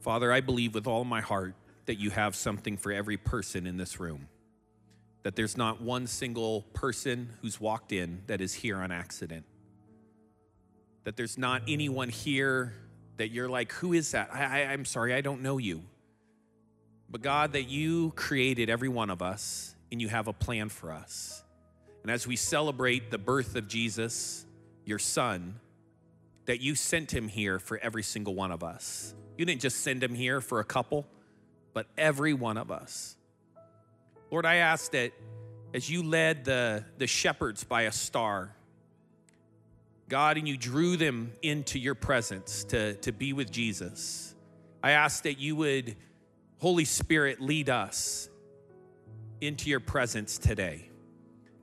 Father, I believe with all my heart that you have something for every person in this room. That there's not one single person who's walked in that is here on accident. That there's not anyone here that you're like, who is that? I, I, I'm sorry, I don't know you. But God, that you created every one of us and you have a plan for us. And as we celebrate the birth of Jesus, your son, that you sent him here for every single one of us. You didn't just send him here for a couple, but every one of us. Lord, I ask that as you led the, the shepherds by a star, God, and you drew them into your presence to, to be with Jesus, I ask that you would, Holy Spirit, lead us into your presence today.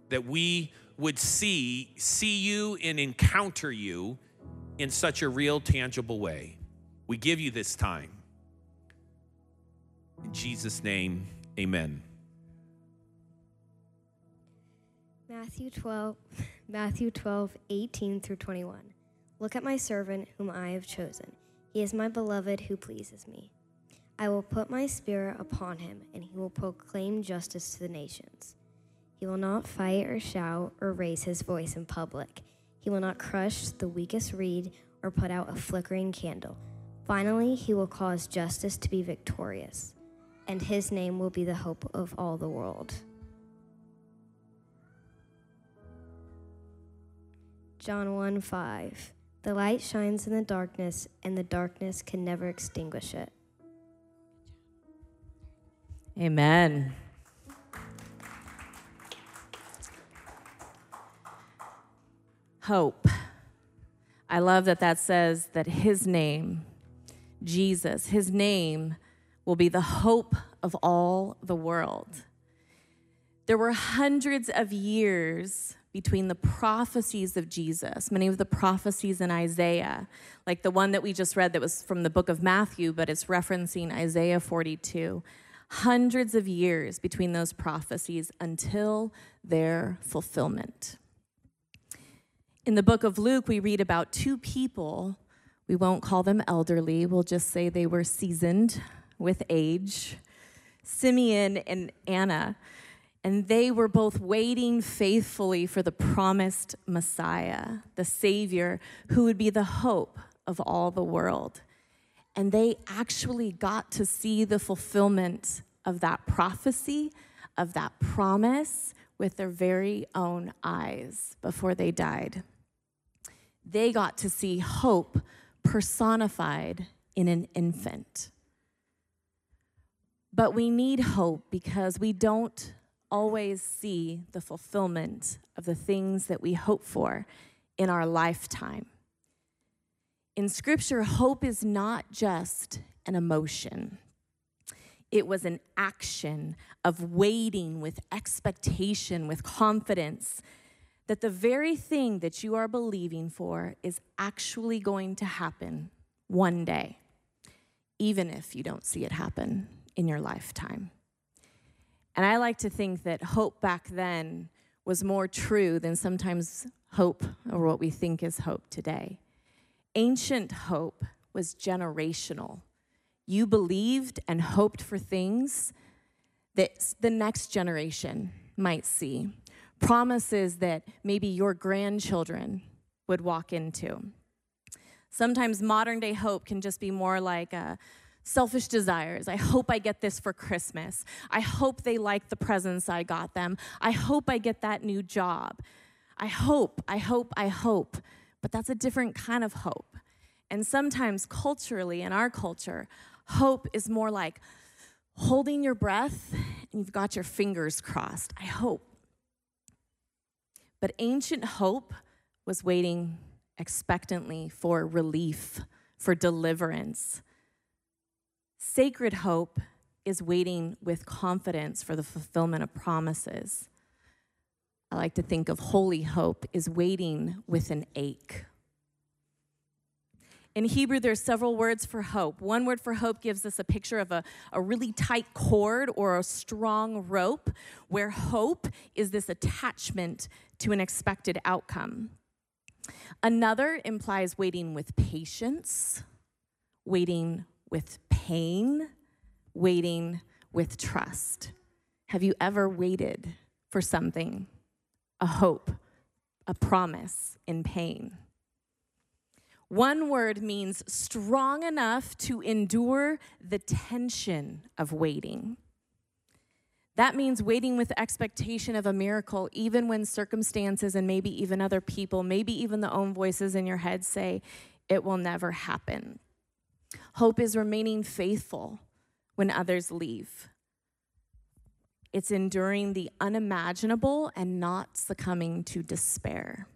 That we would see, see you and encounter you in such a real, tangible way. We give you this time. In Jesus' name, amen. Matthew 12, Matthew 12, 18 through 21. Look at my servant whom I have chosen. He is my beloved who pleases me. I will put my spirit upon him, and he will proclaim justice to the nations. He will not fight or shout or raise his voice in public. He will not crush the weakest reed or put out a flickering candle. Finally, he will cause justice to be victorious, and his name will be the hope of all the world. John 1 5. The light shines in the darkness, and the darkness can never extinguish it. Amen. Hope. I love that that says that his name, Jesus, his name will be the hope of all the world. There were hundreds of years between the prophecies of Jesus, many of the prophecies in Isaiah, like the one that we just read that was from the book of Matthew, but it's referencing Isaiah 42. Hundreds of years between those prophecies until their fulfillment. In the book of Luke, we read about two people. We won't call them elderly, we'll just say they were seasoned with age Simeon and Anna and they were both waiting faithfully for the promised Messiah, the Savior, who would be the hope of all the world. And they actually got to see the fulfillment of that prophecy, of that promise, with their very own eyes before they died. They got to see hope personified in an infant. But we need hope because we don't always see the fulfillment of the things that we hope for in our lifetime. In Scripture, hope is not just an emotion. It was an action of waiting with expectation, with confidence that the very thing that you are believing for is actually going to happen one day, even if you don't see it happen in your lifetime. And I like to think that hope back then was more true than sometimes hope or what we think is hope today. Ancient hope was generational. You believed and hoped for things that the next generation might see, promises that maybe your grandchildren would walk into. Sometimes modern day hope can just be more like a selfish desires. I hope I get this for Christmas. I hope they like the presents I got them. I hope I get that new job. I hope, I hope, I hope. But that's a different kind of hope. And sometimes culturally, in our culture, hope is more like holding your breath and you've got your fingers crossed. I hope. But ancient hope was waiting expectantly for relief, for deliverance, Sacred hope is waiting with confidence for the fulfillment of promises. I like to think of holy hope is waiting with an ache. In Hebrew, there's several words for hope. One word for hope gives us a picture of a, a really tight cord or a strong rope, where hope is this attachment to an expected outcome. Another implies waiting with patience, waiting with pain, waiting with trust. Have you ever waited for something, a hope, a promise in pain? One word means strong enough to endure the tension of waiting. That means waiting with expectation of a miracle, even when circumstances and maybe even other people, maybe even the own voices in your head say, it will never happen. Hope is remaining faithful when others leave. It's enduring the unimaginable and not succumbing to despair.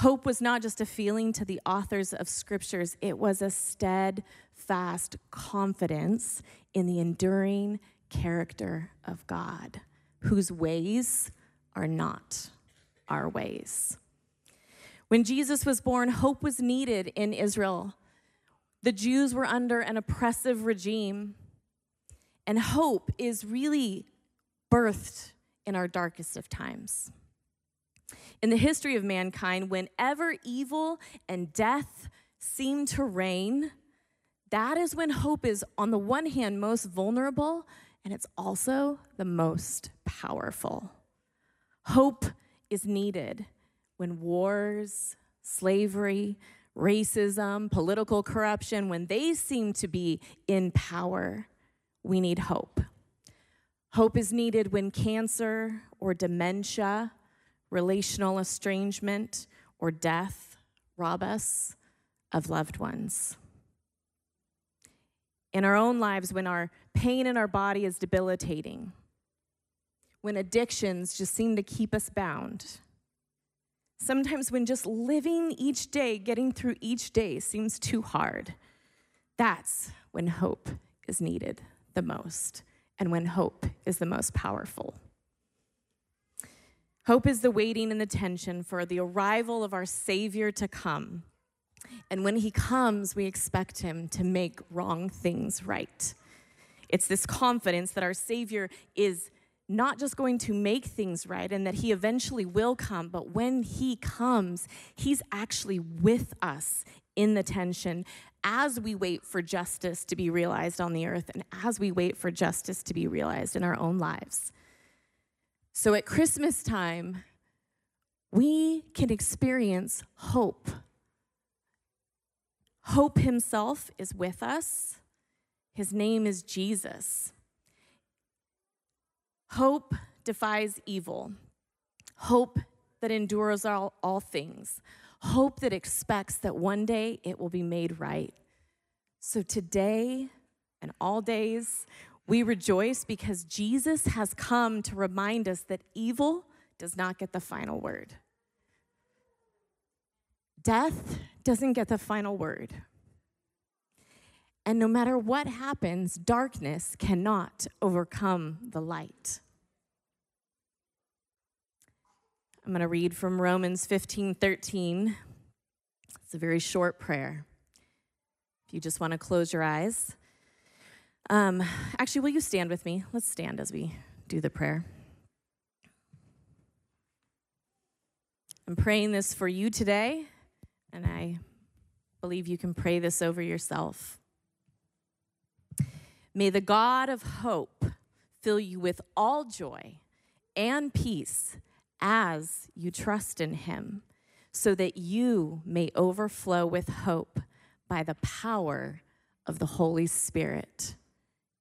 Hope was not just a feeling to the authors of scriptures, it was a steadfast confidence in the enduring character of God, whose ways are not our ways. When Jesus was born, hope was needed in Israel. The Jews were under an oppressive regime, and hope is really birthed in our darkest of times. In the history of mankind, whenever evil and death seem to reign, that is when hope is, on the one hand, most vulnerable, and it's also the most powerful. Hope is needed when wars, slavery, racism, political corruption, when they seem to be in power, we need hope. Hope is needed when cancer or dementia relational estrangement, or death rob us of loved ones. In our own lives, when our pain in our body is debilitating, when addictions just seem to keep us bound, sometimes when just living each day, getting through each day seems too hard, that's when hope is needed the most and when hope is the most powerful. Hope is the waiting and the tension for the arrival of our Savior to come. And when he comes, we expect him to make wrong things right. It's this confidence that our Savior is not just going to make things right and that he eventually will come, but when he comes, he's actually with us in the tension as we wait for justice to be realized on the earth and as we wait for justice to be realized in our own lives. So at Christmas time, we can experience hope. Hope himself is with us. His name is Jesus. Hope defies evil. Hope that endures all, all things. Hope that expects that one day it will be made right. So today and all days, we rejoice because Jesus has come to remind us that evil does not get the final word. Death doesn't get the final word. And no matter what happens, darkness cannot overcome the light. I'm going to read from Romans 15 13. It's a very short prayer. If you just want to close your eyes. Um, actually, will you stand with me? Let's stand as we do the prayer. I'm praying this for you today, and I believe you can pray this over yourself. May the God of hope fill you with all joy and peace as you trust in him, so that you may overflow with hope by the power of the Holy Spirit.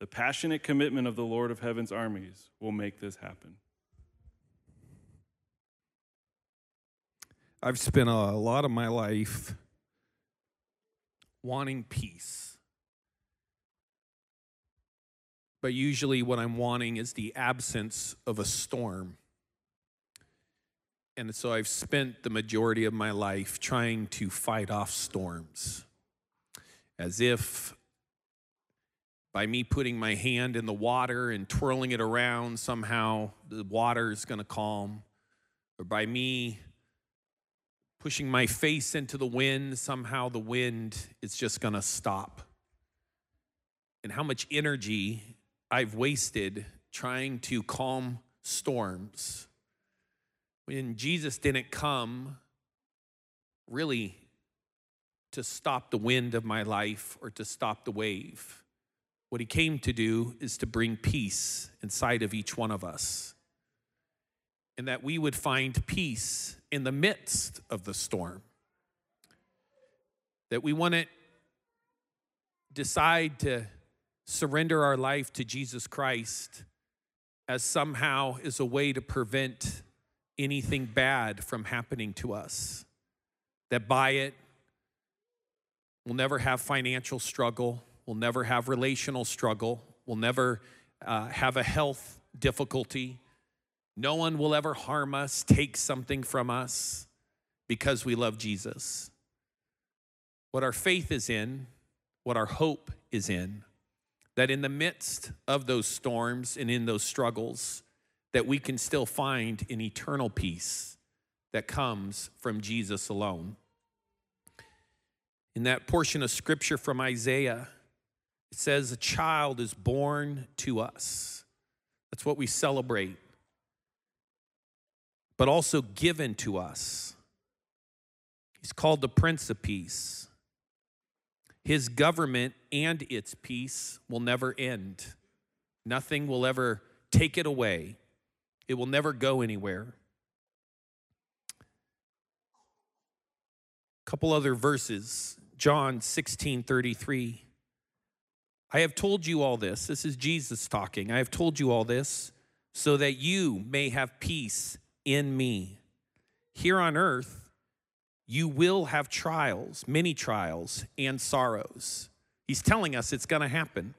The passionate commitment of the Lord of Heaven's armies will make this happen. I've spent a lot of my life wanting peace. But usually, what I'm wanting is the absence of a storm. And so I've spent the majority of my life trying to fight off storms as if by me putting my hand in the water and twirling it around, somehow the water is going to calm, or by me pushing my face into the wind, somehow the wind is just going to stop. And how much energy I've wasted trying to calm storms. When Jesus didn't come really to stop the wind of my life or to stop the wave. What he came to do is to bring peace inside of each one of us. And that we would find peace in the midst of the storm. That we want to decide to surrender our life to Jesus Christ as somehow is a way to prevent anything bad from happening to us. That by it, we'll never have financial struggle, we'll never have relational struggle, we'll never uh, have a health difficulty. No one will ever harm us, take something from us because we love Jesus. What our faith is in, what our hope is in, that in the midst of those storms and in those struggles, that we can still find an eternal peace that comes from Jesus alone. In that portion of scripture from Isaiah, it says, A child is born to us. That's what we celebrate, but also given to us. He's called the Prince of Peace. His government and its peace will never end. Nothing will ever take it away. It will never go anywhere. A couple other verses. John 16 33. I have told you all this. This is Jesus talking. I have told you all this so that you may have peace in me. Here on earth, you will have trials, many trials, and sorrows. He's telling us it's going to happen.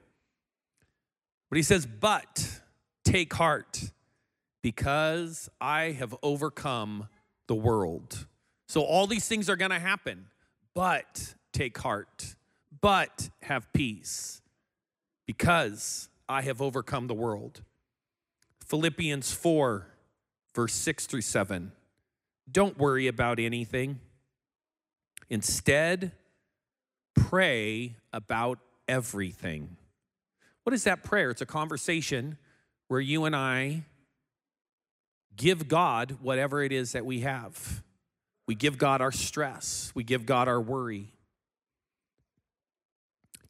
But he says, But take heart because I have overcome the world. So all these things are going to happen, but take heart, but have peace because I have overcome the world. Philippians 4, verse 6 through 7. Don't worry about anything. Instead, pray about everything. What is that prayer? It's a conversation where you and I give God whatever it is that we have. We give God our stress, we give God our worry.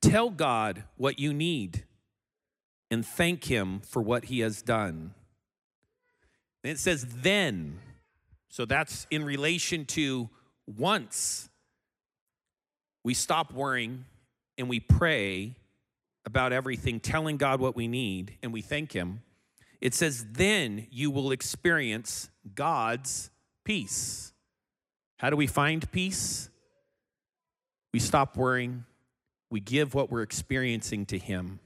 Tell God what you need and thank Him for what He has done. And it says, then. So that's in relation to once we stop worrying and we pray about everything, telling God what we need, and we thank Him. It says, then you will experience God's peace. How do we find peace? We stop worrying, we give what we're experiencing to Him.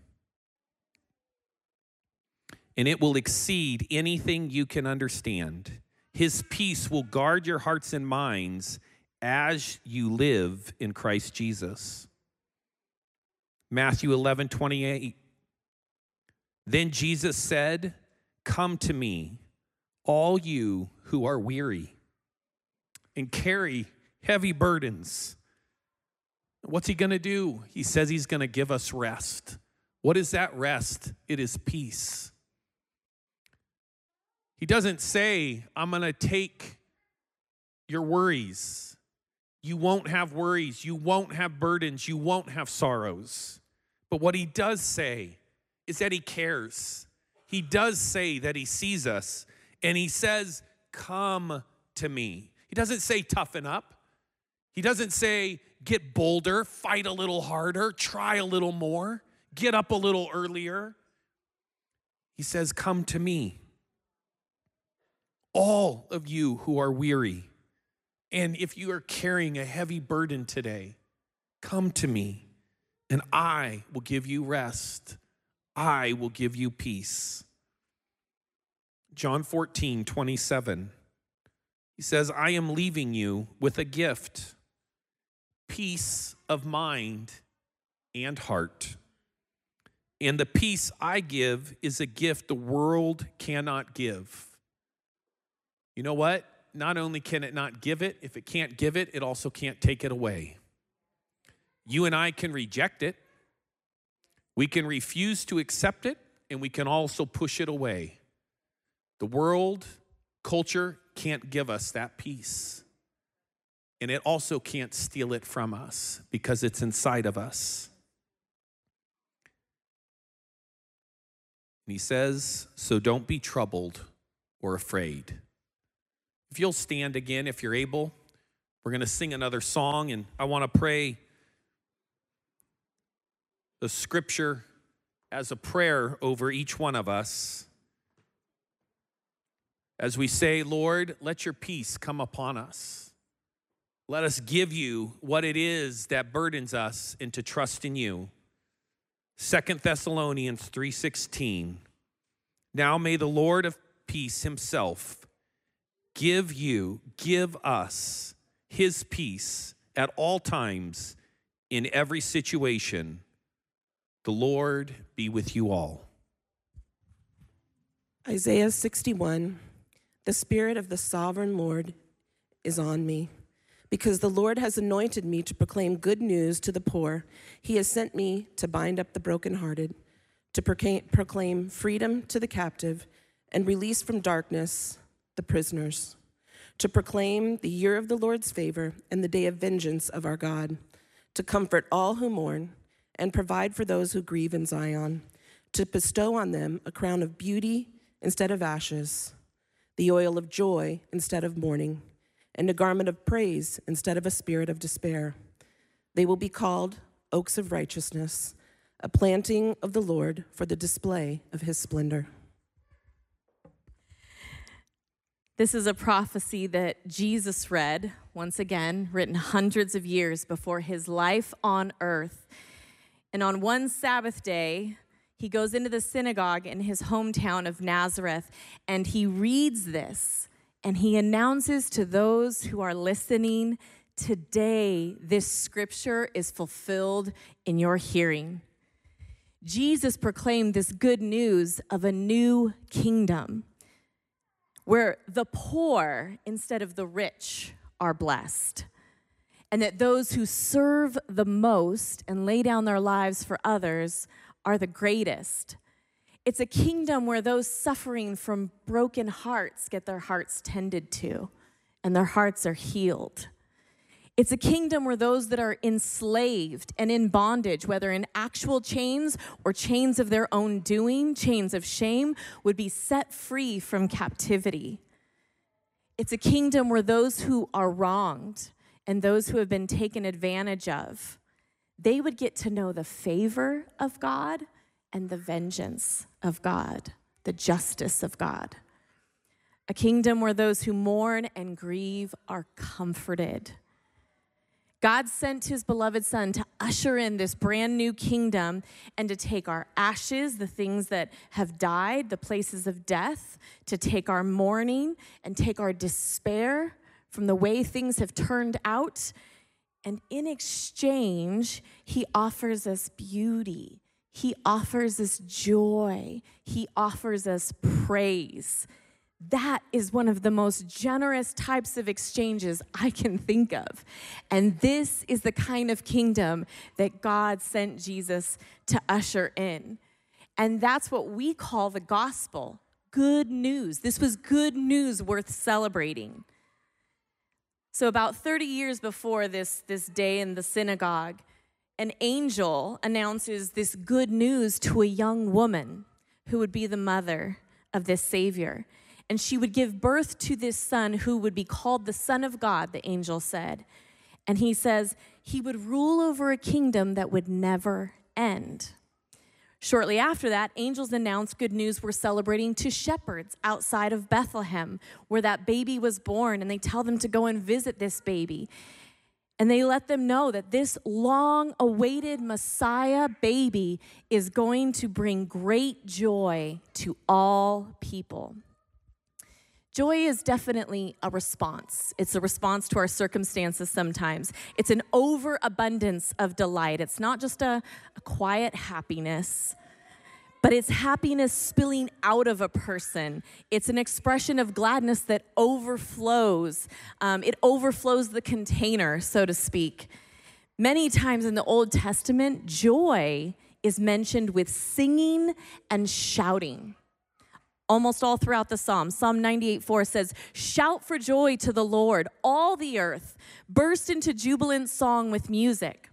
And it will exceed anything you can understand. His peace will guard your hearts and minds as you live in Christ Jesus. Matthew 11, 28. Then Jesus said, Come to me, all you who are weary and carry heavy burdens. What's he going to do? He says he's going to give us rest. What is that rest? It is peace. He doesn't say, I'm going to take your worries. You won't have worries. You won't have burdens. You won't have sorrows. But what he does say is that he cares he does say that he sees us and he says, Come to me. He doesn't say toughen up. He doesn't say get bolder, fight a little harder, try a little more, get up a little earlier. He says, Come to me. All of you who are weary, and if you are carrying a heavy burden today, come to me, and I will give you rest. I will give you peace. John 14, 27. He says, I am leaving you with a gift peace of mind and heart. And the peace I give is a gift the world cannot give. You know what? Not only can it not give it, if it can't give it, it also can't take it away. You and I can reject it, we can refuse to accept it, and we can also push it away. The world, culture can't give us that peace. And it also can't steal it from us because it's inside of us. And he says, So don't be troubled or afraid. If you'll stand again, if you're able, we're going to sing another song, and I want to pray the scripture as a prayer over each one of us. As we say, Lord, let your peace come upon us. Let us give you what it is that burdens us into trust in you. Second Thessalonians 3:16 Now may the Lord of peace himself give you give us his peace at all times in every situation. The Lord be with you all. Isaiah 61 The Spirit of the sovereign Lord is on me because the Lord has anointed me to proclaim good news to the poor. He has sent me to bind up the brokenhearted, to proclaim freedom to the captive, and release from darkness the prisoners, to proclaim the year of the Lord's favor and the day of vengeance of our God, to comfort all who mourn and provide for those who grieve in Zion, to bestow on them a crown of beauty instead of ashes, the oil of joy instead of mourning and a garment of praise instead of a spirit of despair. They will be called oaks of righteousness, a planting of the Lord for the display of his splendor. This is a prophecy that Jesus read, once again, written hundreds of years before his life on earth. And on one Sabbath day, he goes into the synagogue in his hometown of Nazareth and he reads this and he announces to those who are listening today, this scripture is fulfilled in your hearing. Jesus proclaimed this good news of a new kingdom where the poor instead of the rich are blessed. And that those who serve the most and lay down their lives for others are the greatest. It's a kingdom where those suffering from broken hearts get their hearts tended to and their hearts are healed. It's a kingdom where those that are enslaved and in bondage, whether in actual chains or chains of their own doing, chains of shame, would be set free from captivity. It's a kingdom where those who are wronged and those who have been taken advantage of, they would get to know the favor of God and the vengeance of God, the justice of God. A kingdom where those who mourn and grieve are comforted. God sent his beloved son to usher in this brand new kingdom and to take our ashes, the things that have died, the places of death, to take our mourning and take our despair from the way things have turned out. And in exchange, he offers us beauty he offers us joy, He offers us praise. That is one of the most generous types of exchanges I can think of. And this is the kind of kingdom that God sent Jesus to usher in. And that's what we call the gospel good news. This was good news worth celebrating. So, about 30 years before this, this day in the synagogue, an angel announces this good news to a young woman who would be the mother of this Savior. And she would give birth to this son who would be called the Son of God, the angel said. And he says he would rule over a kingdom that would never end. Shortly after that, angels announced good news we're celebrating to shepherds outside of Bethlehem, where that baby was born, and they tell them to go and visit this baby. And they let them know that this long awaited Messiah baby is going to bring great joy to all people. Joy is definitely a response. It's a response to our circumstances sometimes. It's an overabundance of delight. It's not just a, a quiet happiness, but it's happiness spilling out of a person. It's an expression of gladness that overflows. Um, it overflows the container, so to speak. Many times in the Old Testament, joy is mentioned with singing and shouting. Almost all throughout the Psalms. Psalm 98 4 says, Shout for joy to the Lord, all the earth, burst into jubilant song with music.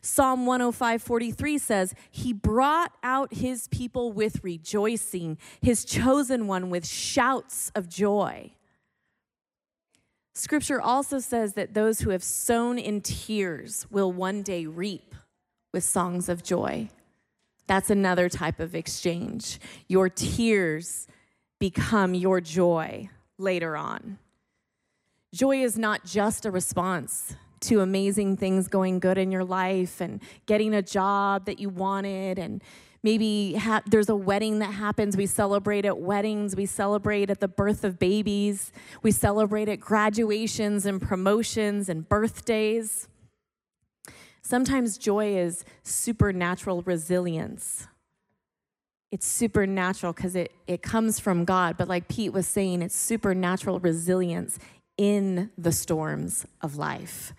Psalm 105 43 says, He brought out his people with rejoicing, his chosen one with shouts of joy. Scripture also says that those who have sown in tears will one day reap with songs of joy. That's another type of exchange. Your tears become your joy later on. Joy is not just a response to amazing things going good in your life and getting a job that you wanted and maybe ha- there's a wedding that happens. We celebrate at weddings. We celebrate at the birth of babies. We celebrate at graduations and promotions and birthdays. Sometimes joy is supernatural resilience. It's supernatural because it, it comes from god but like pete was saying it's supernatural resilience in the storms of life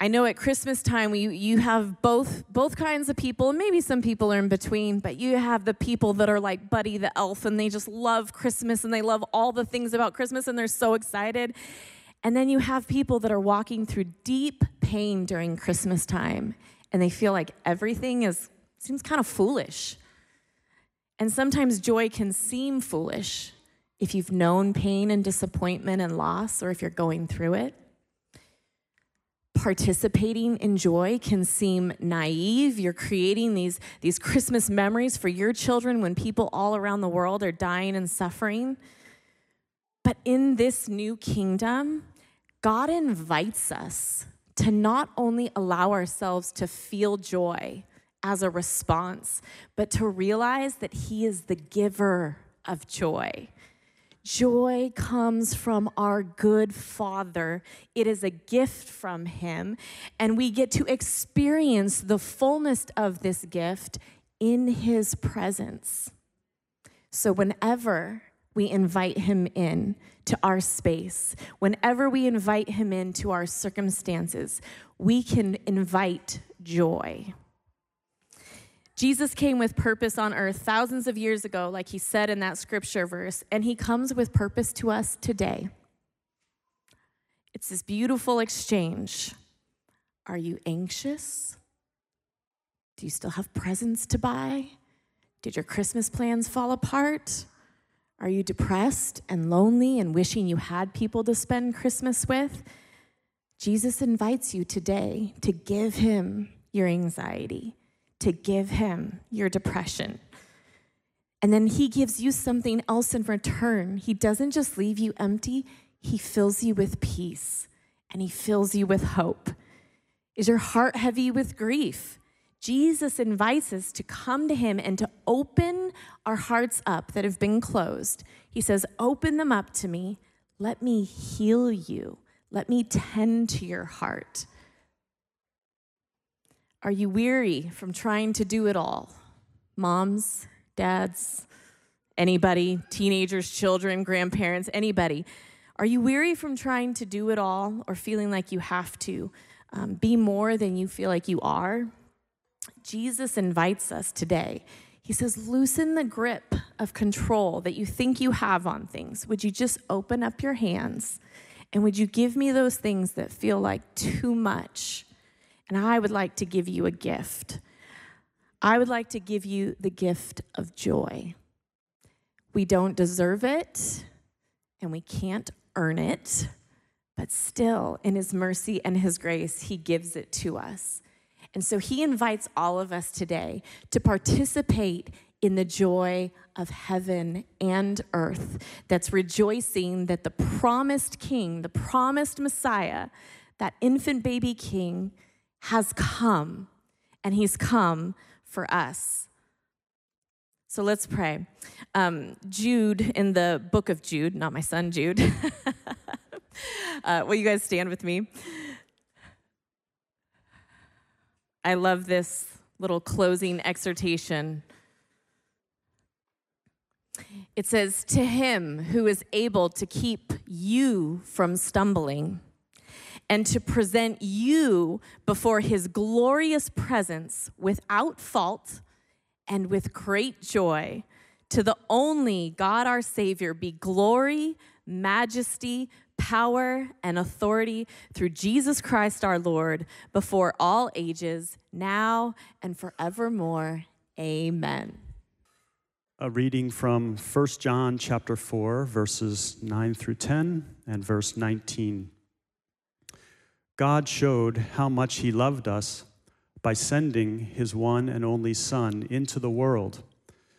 I know at Christmas time we, you have both both kinds of people, and maybe some people are in between, but you have the people that are like Buddy the Elf, and they just love Christmas and they love all the things about Christmas, and they're so excited. And then you have people that are walking through deep pain during Christmas time, and they feel like everything is seems kind of foolish. And sometimes joy can seem foolish if you've known pain and disappointment and loss, or if you're going through it participating in joy can seem naive. You're creating these, these Christmas memories for your children when people all around the world are dying and suffering. But in this new kingdom, God invites us to not only allow ourselves to feel joy as a response, but to realize that He is the giver of joy. Joy comes from our good Father. It is a gift from Him, and we get to experience the fullness of this gift in His presence. So, whenever we invite Him in to our space, whenever we invite Him into our circumstances, we can invite joy. Jesus came with purpose on earth thousands of years ago, like he said in that scripture verse, and he comes with purpose to us today. It's this beautiful exchange. Are you anxious? Do you still have presents to buy? Did your Christmas plans fall apart? Are you depressed and lonely and wishing you had people to spend Christmas with? Jesus invites you today to give him your anxiety to give him your depression. And then he gives you something else in return. He doesn't just leave you empty, he fills you with peace and he fills you with hope. Is your heart heavy with grief? Jesus invites us to come to him and to open our hearts up that have been closed. He says, Open them up to me. Let me heal you. Let me tend to your heart. Are you weary from trying to do it all? Moms, dads, anybody, teenagers, children, grandparents, anybody. Are you weary from trying to do it all or feeling like you have to um, be more than you feel like you are? Jesus invites us today. He says, loosen the grip of control that you think you have on things. Would you just open up your hands and would you give me those things that feel like too much? And I would like to give you a gift. I would like to give you the gift of joy. We don't deserve it and we can't earn it, but still, in His mercy and His grace, He gives it to us. And so He invites all of us today to participate in the joy of heaven and earth that's rejoicing that the promised King, the promised Messiah, that infant baby King, has come, and he's come for us. So let's pray. Um, Jude, in the book of Jude, not my son Jude, uh, will you guys stand with me? I love this little closing exhortation. It says, To him who is able to keep you from stumbling and to present you before his glorious presence without fault and with great joy, to the only God our Savior be glory, majesty, power, and authority through Jesus Christ our Lord before all ages, now and forevermore. Amen. A reading from 1 John chapter 4 verses 9 through 10 and verse 19. God showed how much he loved us by sending his one and only son into the world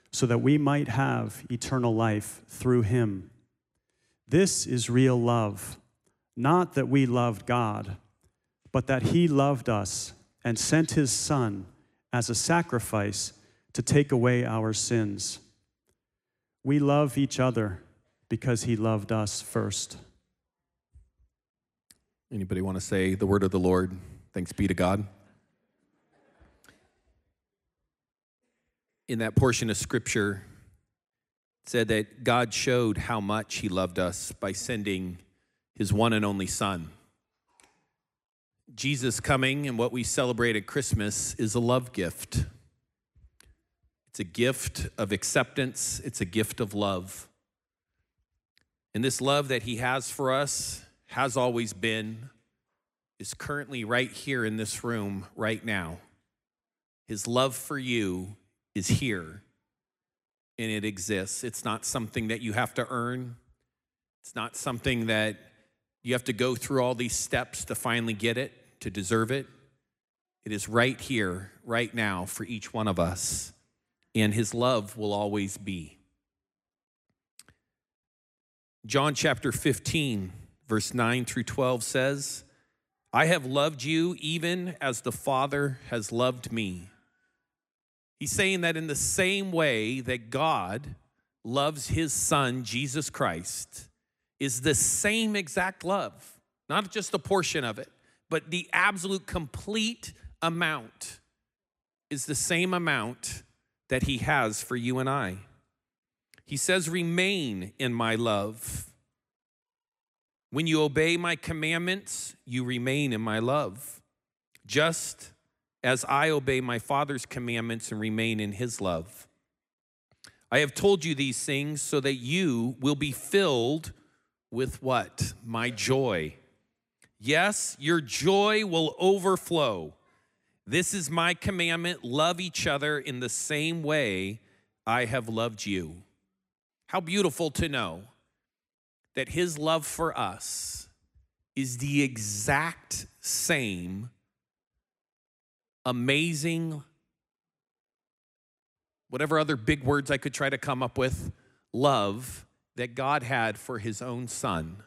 so that we might have eternal life through him. This is real love, not that we loved God, but that he loved us and sent his son as a sacrifice to take away our sins. We love each other because he loved us first. Anybody want to say the word of the Lord? Thanks be to God. In that portion of scripture, said that God showed how much he loved us by sending his one and only son. Jesus coming and what we celebrate at Christmas is a love gift. It's a gift of acceptance, it's a gift of love. And this love that he has for us has always been, is currently right here in this room right now. His love for you is here and it exists. It's not something that you have to earn, it's not something that you have to go through all these steps to finally get it, to deserve it. It is right here, right now, for each one of us. And his love will always be. John chapter 15 verse 9 through 12 says, I have loved you even as the Father has loved me. He's saying that in the same way that God loves his Son, Jesus Christ, is the same exact love, not just a portion of it, but the absolute complete amount is the same amount that he has for you and I. He says, Remain in my love. When you obey my commandments, you remain in my love, just as I obey my Father's commandments and remain in his love. I have told you these things so that you will be filled with what? My joy. Yes, your joy will overflow. This is my commandment love each other in the same way I have loved you. How beautiful to know that his love for us is the exact same amazing, whatever other big words I could try to come up with, love that God had for his own son.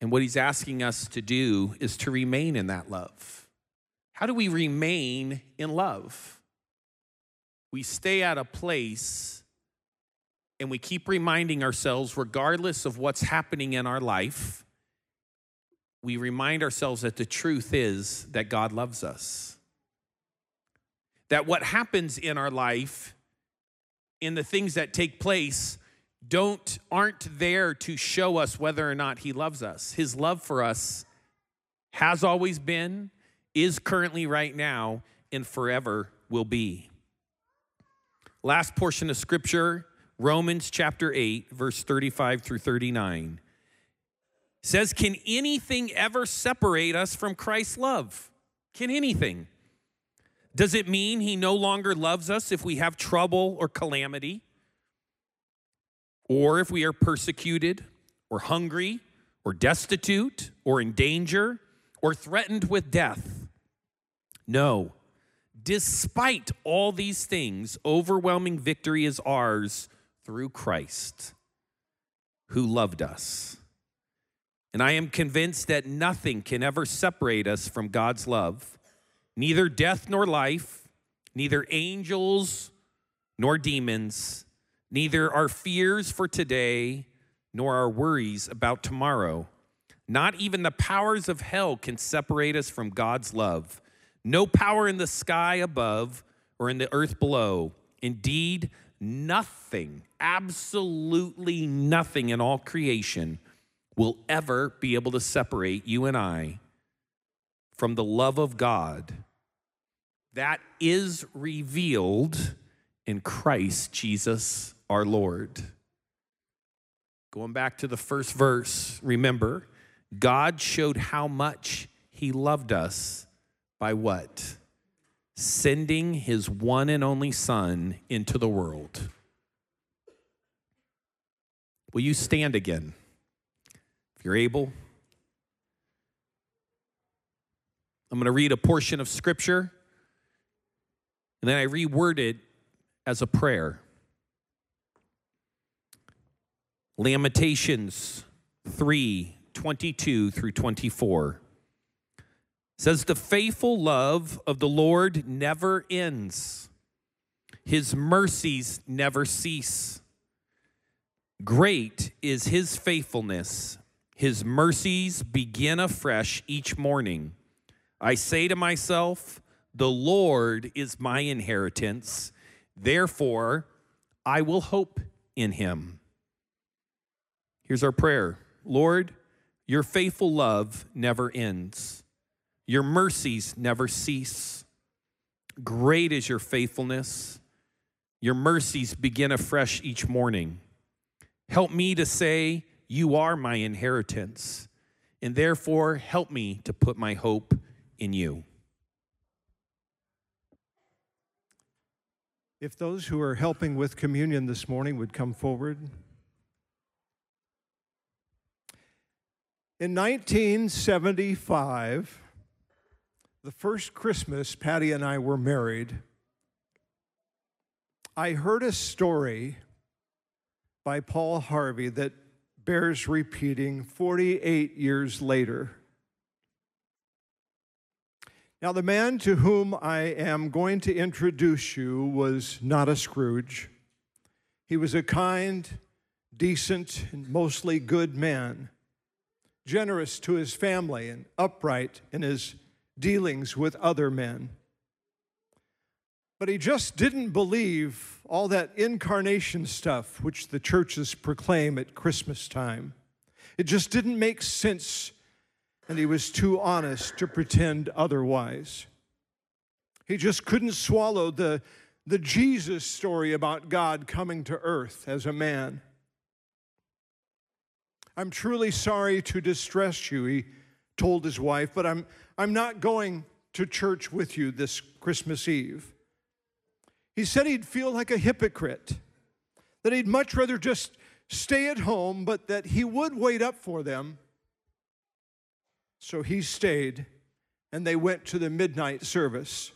And what he's asking us to do is to remain in that love. How do we remain in love? We stay at a place and we keep reminding ourselves, regardless of what's happening in our life, we remind ourselves that the truth is that God loves us. That what happens in our life, in the things that take place, don't aren't there to show us whether or not he loves us. His love for us has always been, is currently right now, and forever will be. Last portion of scripture Romans chapter 8, verse 35 through 39 says, Can anything ever separate us from Christ's love? Can anything? Does it mean he no longer loves us if we have trouble or calamity? Or if we are persecuted or hungry or destitute or in danger or threatened with death? No. Despite all these things, overwhelming victory is ours through Christ who loved us. And I am convinced that nothing can ever separate us from God's love, neither death nor life, neither angels nor demons, neither our fears for today nor our worries about tomorrow. Not even the powers of hell can separate us from God's love. no power in the sky above or in the earth below. Indeed, nothing, absolutely nothing in all creation will ever be able to separate you and I from the love of God that is revealed in Christ Jesus our Lord. Going back to the first verse, remember, God showed how much he loved us by what? Sending his one and only Son into the world. Will you stand again? If you're able. I'm going to read a portion of scripture and then I reword it as a prayer. Lamentations 3 22 through 24 says, The faithful love of the Lord never ends, his mercies never cease. Great is his faithfulness, his mercies begin afresh each morning. I say to myself, The Lord is my inheritance, therefore I will hope in him. Here's our prayer Lord, your faithful love never ends, your mercies never cease. Great is your faithfulness. Your mercies begin afresh each morning. Help me to say, You are my inheritance, and therefore help me to put my hope in you. If those who are helping with communion this morning would come forward. In 1975, the first Christmas Patty and I were married, I heard a story by Paul Harvey that bears repeating 48 years later. Now, the man to whom I am going to introduce you was not a Scrooge. He was a kind, decent, and mostly good man, generous to his family and upright in his dealings with other men. But he just didn't believe all that incarnation stuff which the churches proclaim at Christmas time. It just didn't make sense and he was too honest to pretend otherwise. He just couldn't swallow the, the Jesus story about God coming to earth as a man. I'm truly sorry to distress you, he told his wife, but I'm, I'm not going to church with you this Christmas Eve. He said he'd feel like a hypocrite, that he'd much rather just stay at home, but that he would wait up for them so he stayed, and they went to the midnight service.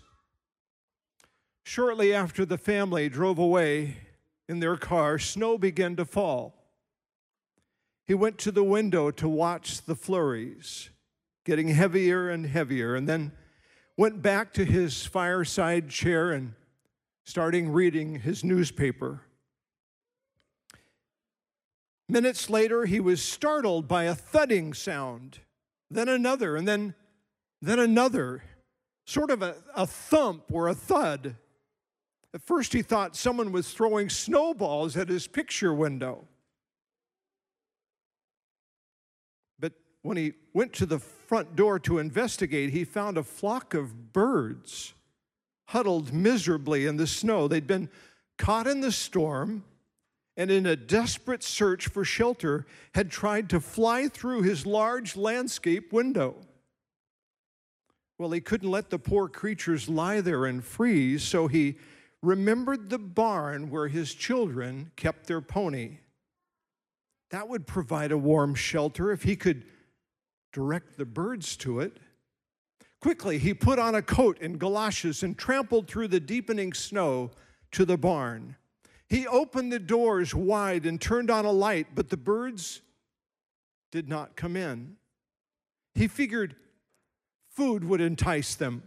Shortly after the family drove away in their car, snow began to fall. He went to the window to watch the flurries, getting heavier and heavier, and then went back to his fireside chair and starting reading his newspaper. Minutes later, he was startled by a thudding sound then another, and then, then another, sort of a, a thump or a thud. At first, he thought someone was throwing snowballs at his picture window. When he went to the front door to investigate, he found a flock of birds huddled miserably in the snow. They'd been caught in the storm and in a desperate search for shelter had tried to fly through his large landscape window. Well, he couldn't let the poor creatures lie there and freeze, so he remembered the barn where his children kept their pony. That would provide a warm shelter if he could direct the birds to it. Quickly, he put on a coat and galoshes and trampled through the deepening snow to the barn. He opened the doors wide and turned on a light, but the birds did not come in. He figured food would entice them.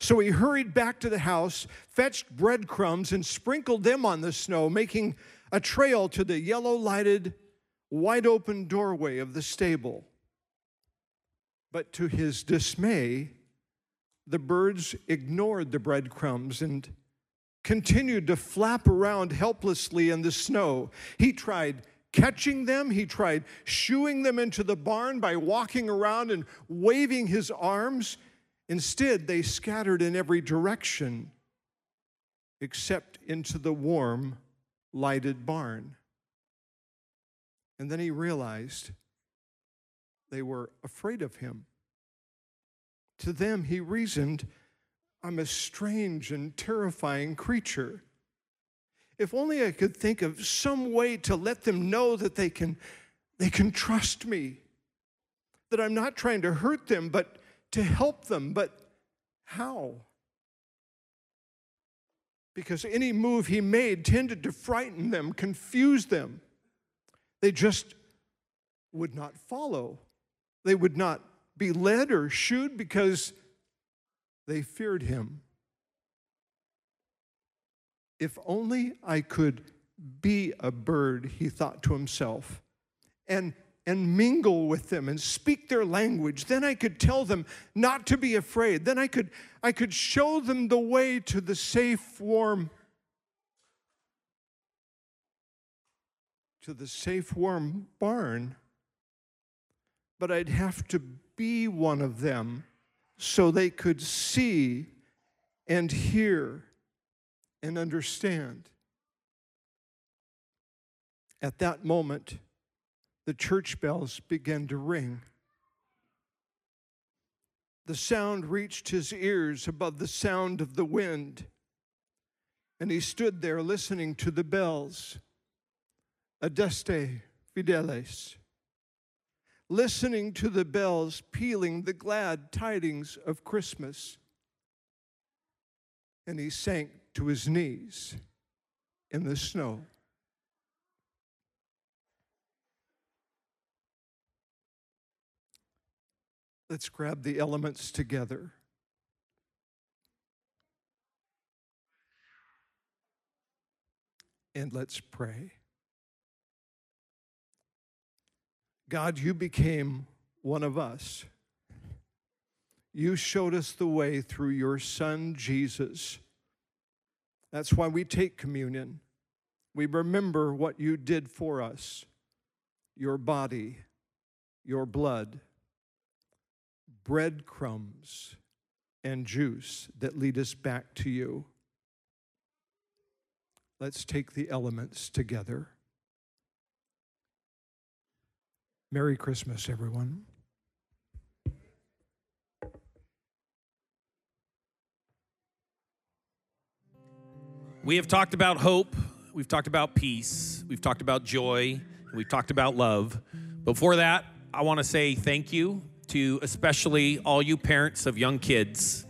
So he hurried back to the house, fetched breadcrumbs, and sprinkled them on the snow, making a trail to the yellow lighted, wide open doorway of the stable. But to his dismay, the birds ignored the breadcrumbs and continued to flap around helplessly in the snow. He tried catching them, he tried shooing them into the barn by walking around and waving his arms. Instead, they scattered in every direction except into the warm, lighted barn. And then he realized they were afraid of him. To them, he reasoned, I'm a strange and terrifying creature. If only I could think of some way to let them know that they can, they can trust me, that I'm not trying to hurt them, but to help them. But how? Because any move he made tended to frighten them, confuse them. They just would not follow. They would not be led or shooed because they feared him. If only I could be a bird, he thought to himself, and, and mingle with them and speak their language. Then I could tell them not to be afraid. Then I could, I could show them the way to the safe, warm, to the safe, warm barn. But I'd have to be one of them so they could see and hear and understand. At that moment, the church bells began to ring. The sound reached his ears above the sound of the wind, and he stood there listening to the bells. Adeste Fideles listening to the bells pealing the glad tidings of Christmas. And he sank to his knees in the snow. Let's grab the elements together. And let's pray. God, you became one of us. You showed us the way through your Son, Jesus. That's why we take communion. We remember what you did for us your body, your blood, breadcrumbs, and juice that lead us back to you. Let's take the elements together. Merry Christmas, everyone. We have talked about hope, we've talked about peace, we've talked about joy, we've talked about love. Before that, I want to say thank you to especially all you parents of young kids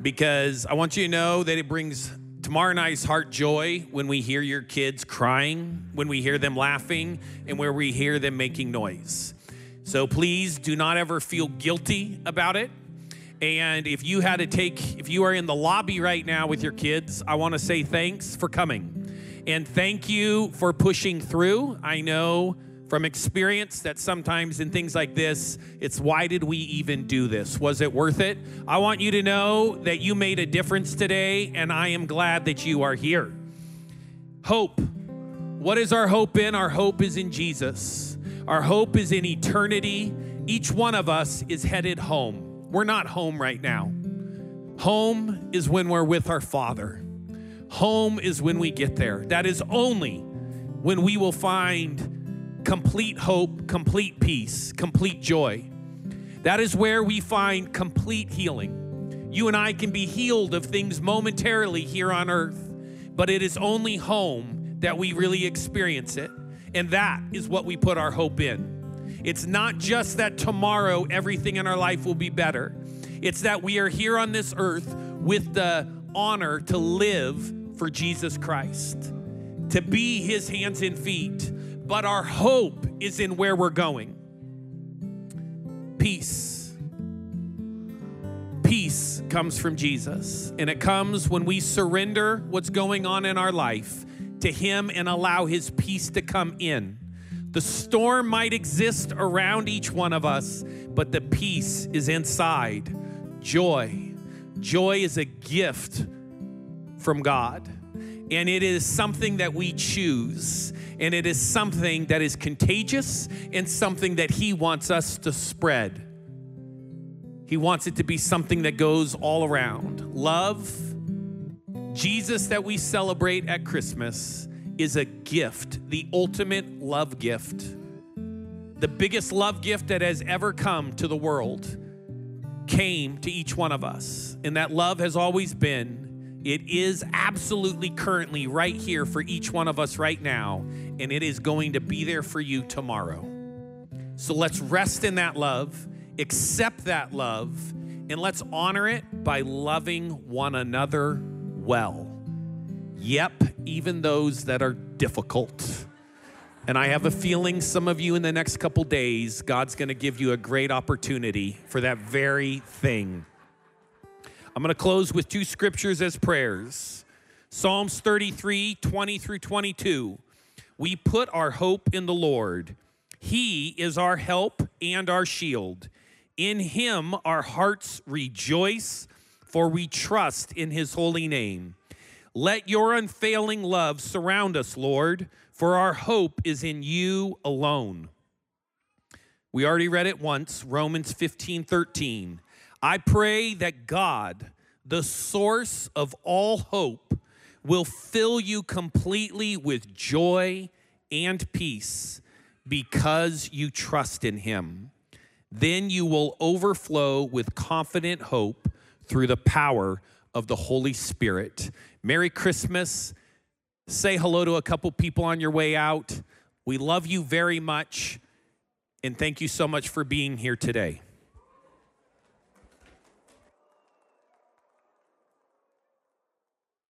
because I want you to know that it brings And I's heart joy when we hear your kids crying, when we hear them laughing, and where we hear them making noise. So please do not ever feel guilty about it. And if you had to take, if you are in the lobby right now with your kids, I want to say thanks for coming. And thank you for pushing through. I know from experience that sometimes in things like this, it's why did we even do this? Was it worth it? I want you to know that you made a difference today, and I am glad that you are here. Hope. What is our hope in? Our hope is in Jesus. Our hope is in eternity. Each one of us is headed home. We're not home right now. Home is when we're with our Father. Home is when we get there. That is only when we will find complete hope, complete peace, complete joy. That is where we find complete healing. You and I can be healed of things momentarily here on earth, but it is only home that we really experience it. And that is what we put our hope in. It's not just that tomorrow everything in our life will be better, it's that we are here on this earth with the honor to live for Jesus Christ, to be his hands and feet but our hope is in where we're going. Peace. Peace comes from Jesus, and it comes when we surrender what's going on in our life to Him and allow His peace to come in. The storm might exist around each one of us, but the peace is inside joy, Joy is a gift from God, and it is something that we choose, and it is something that is contagious and something that He wants us to spread. He wants it to be something that goes all around. Love, Jesus that we celebrate at Christmas is a gift, the ultimate love gift. The biggest love gift that has ever come to the world came to each one of us. And that love has always been, it is absolutely currently right here for each one of us right now. And it is going to be there for you tomorrow. So let's rest in that love, accept that love, and let's honor it by loving one another well. Yep, even those that are difficult. And I have a feeling some of you in the next couple days, God's going to give you a great opportunity for that very thing. I'm going to close with two scriptures as prayers Psalms 33 20 through 22. We put our hope in the Lord, He is our help and our shield. In Him our hearts rejoice, for we trust in His holy name. Let your unfailing love surround us, Lord, for our hope is in you alone. We already read it once, Romans 15 13. I pray that God, the source of all hope, will fill you completely with joy and peace because you trust in Him. Then you will overflow with confident hope through the power of the Holy Spirit. Merry Christmas. Say hello to a couple people on your way out. We love you very much. And thank you so much for being here today.